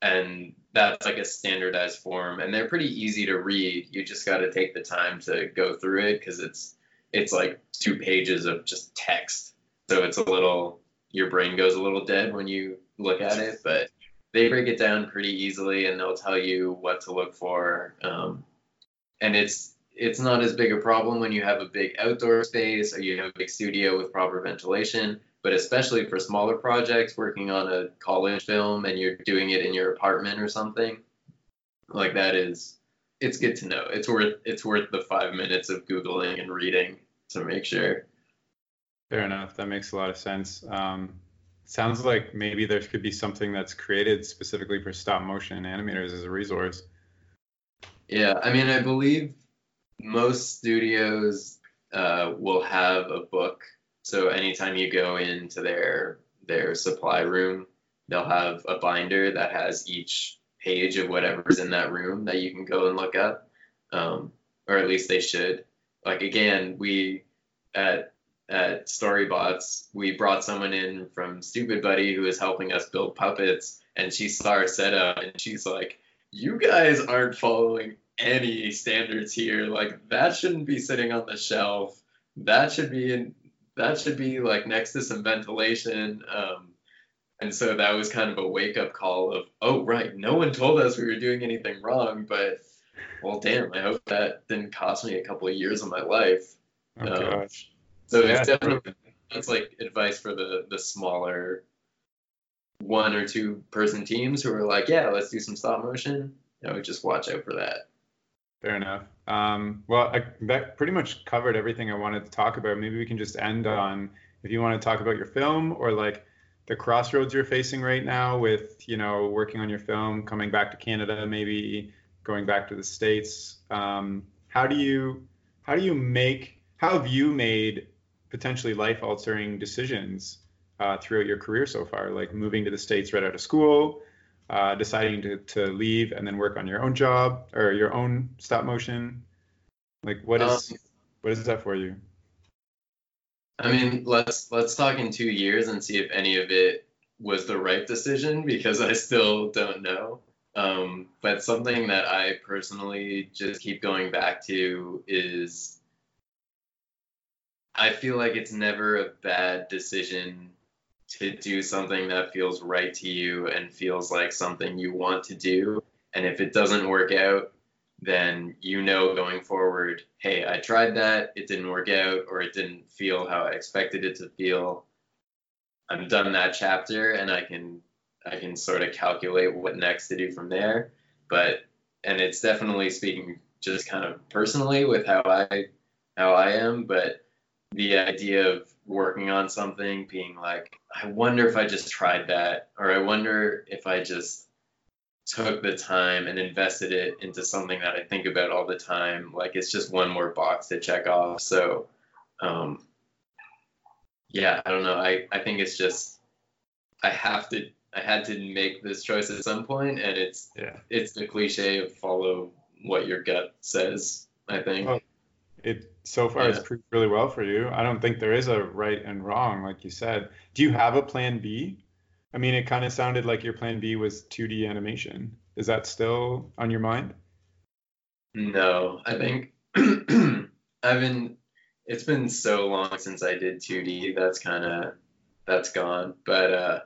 and that's like a standardized form, and they're pretty easy to read. You just got to take the time to go through it because it's it's like two pages of just text. So it's a little, your brain goes a little dead when you look at it, but they break it down pretty easily and they'll tell you what to look for. Um, and it's, it's not as big a problem when you have a big outdoor space or you have a big studio with proper ventilation, but especially for smaller projects, working on a college film and you're doing it in your apartment or something, like that is it's good to know. It's worth it's worth the five minutes of googling and reading to make sure. Fair enough. That makes a lot of sense. Um, sounds like maybe there could be something that's created specifically for stop motion animators as a resource. Yeah, I mean, I believe most studios uh, will have a book. So anytime you go into their their supply room, they'll have a binder that has each page of whatever's in that room that you can go and look up, um, or at least they should. Like again, we at at Storybots, we brought someone in from Stoopid Buddy who is helping us build puppets, and she saw our setup and she's like, "You guys aren't following any standards here. Like that shouldn't be sitting on the shelf. That should be in. That should be like next to some ventilation." Um, and so that was kind of a wake up call of, oh right, no one told us we were doing anything wrong, but well, damn, I hope that didn't cost me a couple of years of my life. Oh Um, gosh. So Yeah, it's definitely that's like advice for the the smaller one or two person teams who are like, yeah, let's do some stop motion. You know, just watch out for that. Fair enough. Um, well, I, that pretty much covered everything I wanted to talk about. Maybe we can just end on if you want to talk about your film or like the crossroads you're facing right now with, you know, working on your film, coming back to Canada, maybe going back to the States. Um, how do you how do you make how have you made potentially life altering decisions uh, throughout your career so far, like moving to the States right out of school, uh, deciding to, to leave and then work on your own job or your own stop motion? Like what is Um, what is that for you? I mean, let's let's talk in two years and see if any of it was the right decision because I still don't know. Um, but something that I personally just keep going back to is I feel like it's never a bad decision to do something that feels right to you and feels like something you want to do. And if it doesn't work out, then you know going forward, hey, I tried that, it didn't work out, or it didn't feel how I expected it to feel. I'm done that chapter and I can I can sort of calculate what next to do from there. But and it's definitely speaking just kind of personally with how I how I am, but the idea of working on something being like, I wonder if I just tried that, or I wonder if I just took the time and invested it into something that I think about all the time. Like it's just one more box to check off. So, um, yeah, I don't know. I, I think it's just, I have to, I had to make this choice at some point and it's, Yeah. it's the cliche of follow what your gut says, I think. Oh, It so far it's Yeah. proved really well for you. I don't think there is a right and wrong, like you said. Do you have a plan B? I mean, it kind of sounded like your plan B was 2D animation. Is that still on your mind? No, I think I've been. It's been so long since I did 2D. That's kind of that's gone. But uh,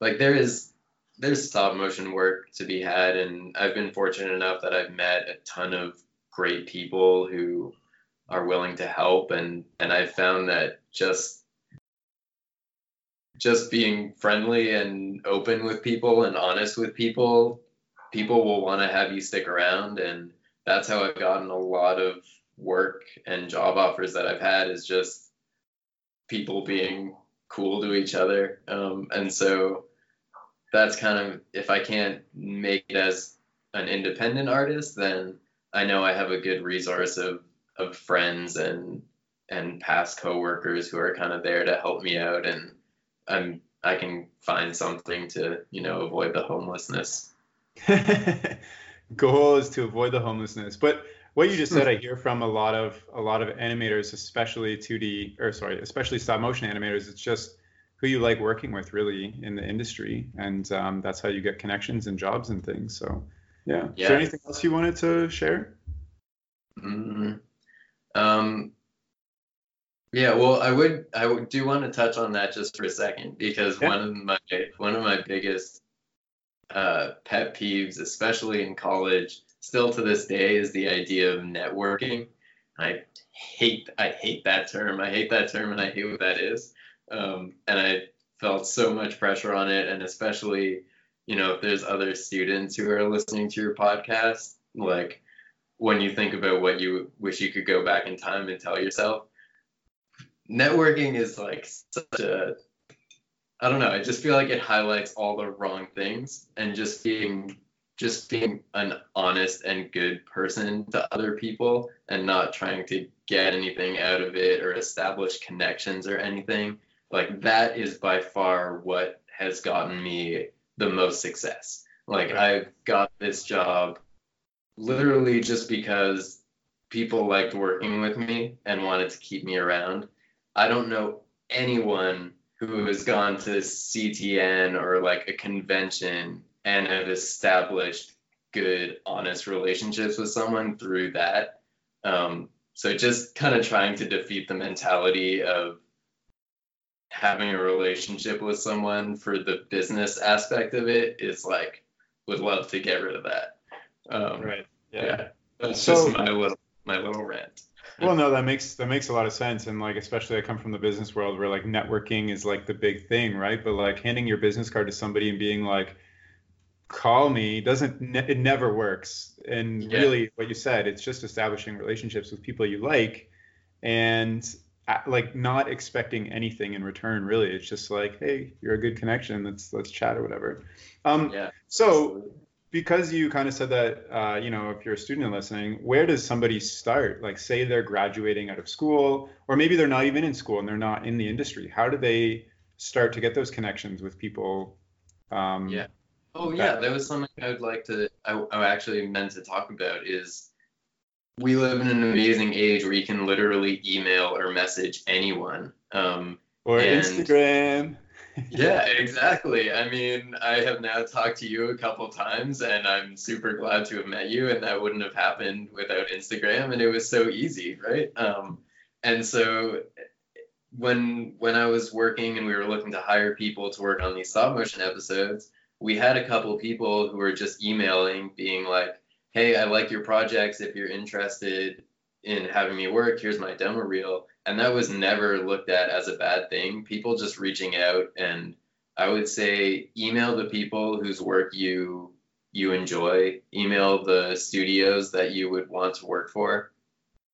like there is there's stop motion work to be had, and I've been fortunate enough that I've met a ton of great people who are willing to help, and and I've found that just just being friendly and open with people and honest with people, people will want to have you stick around and that's how I've gotten a lot of work and job offers that I've had is just people being cool to each other. Um, and so that's kind of if I can't make it as an independent artist, then I know I have a good resource of of friends and and past coworkers who are kind of there to help me out and I'm I can find something to, you know, avoid the homelessness. Goal is to avoid the homelessness. But what you just said, I hear from a lot of a lot of animators, especially 2D or sorry, especially stop motion animators. It's just who you like working with, really, in the industry, and um, that's how you get connections and jobs and things. So, yeah. Is there anything else you wanted to share? Mm, um, yeah, well, I would I would do want to touch on that just for a second because Yeah. one of my one of my biggest uh, pet peeves, especially in college, still to this day, is the idea of networking. I hate I hate that term. I hate that term, and I hate what that is. Um, and I felt so much pressure on it, and especially, you know, if there's other students who are listening to your podcast, like when you think about what you wish you could go back in time and tell yourself. Networking is like such a I don't know, I just feel like it highlights all the wrong things and just being just being an honest and good person to other people and not trying to get anything out of it or establish connections or anything. Like that is by far what has gotten me the most success. Like I've got this job literally just because people liked working with me and wanted to keep me around. I don't know anyone who has gone to CTN or like a convention and have established good, honest relationships with someone through that. Um, so just kind of trying to defeat the mentality of having a relationship with someone for the business aspect of it is like would love to get rid of that. Um, right. Yeah. yeah. That's So- just my little my little rant. Well, no, that makes that makes a lot of sense, and like especially I come from the business world where like networking is like the big thing, right? But like handing your business card to somebody and being like, "Call me," doesn't ne- it never works. And Yeah. really, what you said, it's just establishing relationships with people you like, and uh, like not expecting anything in return. Really, it's just like, "Hey, you're a good connection. Let's let's chat or whatever." Um, Yeah. so because you kind of said that uh, you know if you're a student listening where does somebody start like say they're graduating out of school or maybe they're not even in school and they're not in the industry how do they start to get those connections with people um, Yeah. Oh yeah, that was something I would like to. I, I actually meant to talk about is we live in an amazing age where you can literally email or message anyone. Um, or And- instagram yeah, exactly. I mean, I have now talked to you a couple times, and I'm super glad to have met you. And that wouldn't have happened without Instagram, and it was so easy, right? Um, and so when when I was working and we were looking to hire people to work on these stop motion episodes, we had a couple people who were just emailing, being like, "Hey, I like your projects. If you're interested in having me work, here's my demo reel." And that was never looked at as a bad thing. People just reaching out and I would say email the people whose work you you enjoy, email the studios that you would want to work for.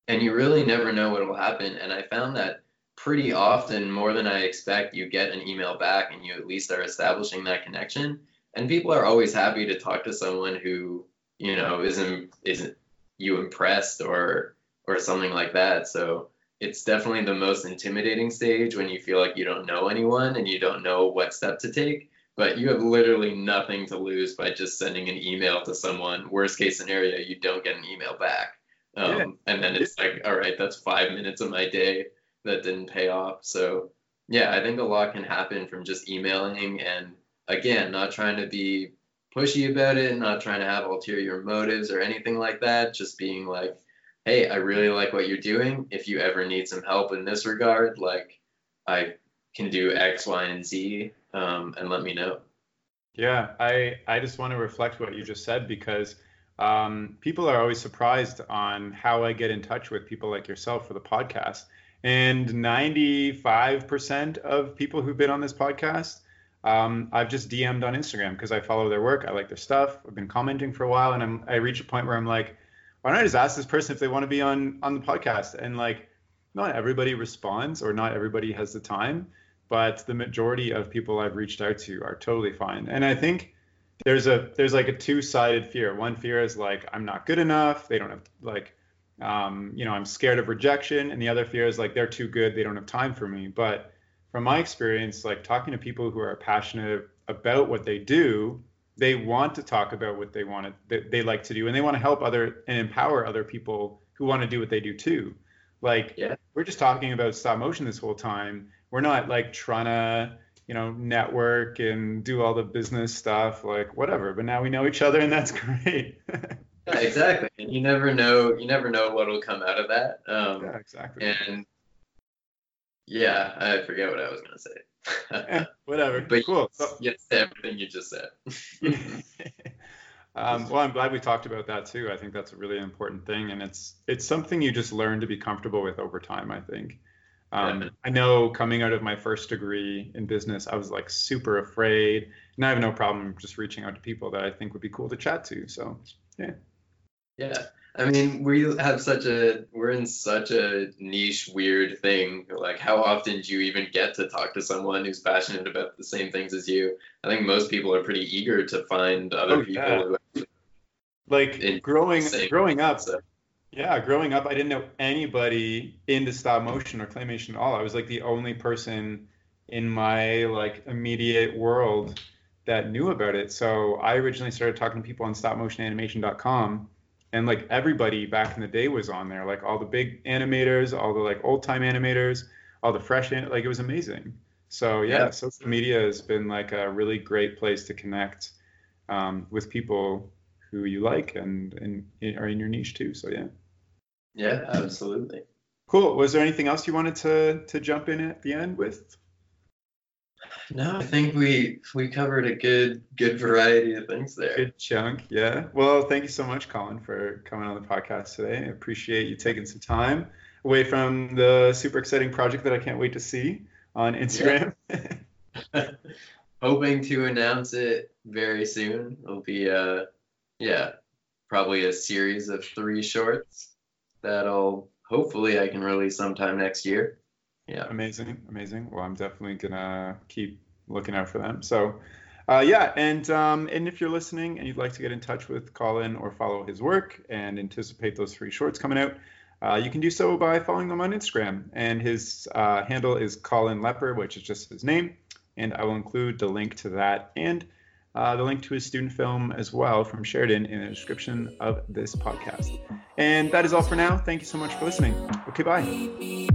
And you really never know what will happen. And I found that pretty often, more than I expect, you get an email back and you at least are establishing that connection. And people are always happy to talk to someone who, you know, isn't isn't you impressed or or something like that. So it's definitely the most intimidating stage when you feel like you don't know anyone and you don't know what step to take but you have literally nothing to lose by just sending an email to someone. Worst case scenario you don't get an email back. Um, Yeah. and then it's like all right that's five minutes of my day that didn't pay off. So yeah i think a lot can happen from just emailing and again not trying to be pushy about it not trying to have ulterior motives or anything like that just being like hey, I really like what you're doing. If you ever need some help in this regard, like I can do X, Y, and Z, um, and let me know. Yeah, I I just want to reflect what you just said because um, people are always surprised on how I get in touch with people like yourself for the podcast. And 95% of people who've been on this podcast, um, I've just DM'd on Instagram because I follow their work. I like their stuff. I've been commenting for a while, and I'm I reach a point where I'm like, why don't I just ask this person if they want to be on on the podcast? And like, not everybody responds, or not everybody has the time but the majority of people I've reached out to are totally fine. And I think there's a there's like a two-sided fear. One fear is like I'm not good enough. They don't have like um, you know I'm scared of rejection, and the other fear is like they're too good. They don't have time for me. But from my experience, like talking to people who are passionate about what they do, they want to talk about what they want to they, they like to do, and they want to help other and empower other people who want to do what they do too. Like Yeah. we're just talking about stop motion this whole time we're not like trying to you know network and do all the business stuff like whatever but now we know each other and that's great Yeah, exactly. And you never know. You never know what'll come out of that. Um, yeah exactly And yeah, I forget what I was gonna say. Eh, whatever but cool So- yes, everything you just said. um, well i'm glad we talked about that too i think that's a really important thing and it's it's something you just learn to be comfortable with over time i think um, Yeah. i know coming out of my first degree in business i was like super afraid and i have no problem just reaching out to people that i think would be cool to chat to so yeah. Yeah. I mean, we have such a we're in such a niche weird thing. Like how often do you even get to talk to someone who's passionate about the same things as you? I think most people are pretty eager to find other Oh, people yeah. who like growing growing up so Yeah, growing up, I didn't know anybody into stop motion or claymation at all. I was like the only person in my like immediate world that knew about it. So I originally started talking to people on stopmotionanimation.com and like everybody back in the day was on there, like all the big animators, all the like old time animators, all the fresh, like it was amazing. So yeah, yeah, social media has been like a really great place to connect um, with people who you like and, and are in your niche too. So yeah. Yeah, absolutely. Cool. Was there anything else you wanted to to jump in at the end with? No, I think we we covered a good good variety of things there. Good chunk, yeah. Well, thank you so much, Colin, for coming on the podcast today. I appreciate you taking some time away from the super exciting project that I can't wait to see on Instagram. Yeah. Hoping to announce it very soon. It'll be uh yeah, probably a series of three shorts that'll hopefully I can release sometime next year. Yeah. Amazing, amazing. Well, I'm definitely gonna keep looking out for them. So, uh, yeah, and um, and if you're listening and you'd like to get in touch with Colin or follow his work and anticipate those three shorts coming out, uh, you can do so by following them on Instagram. And his uh, handle is Colin Lepper, which is just his name. And I will include the link to that and uh, the link to his student film as well from Sheridan in the description of this podcast. And that is all for now. Thank you so much for listening. Okay, bye.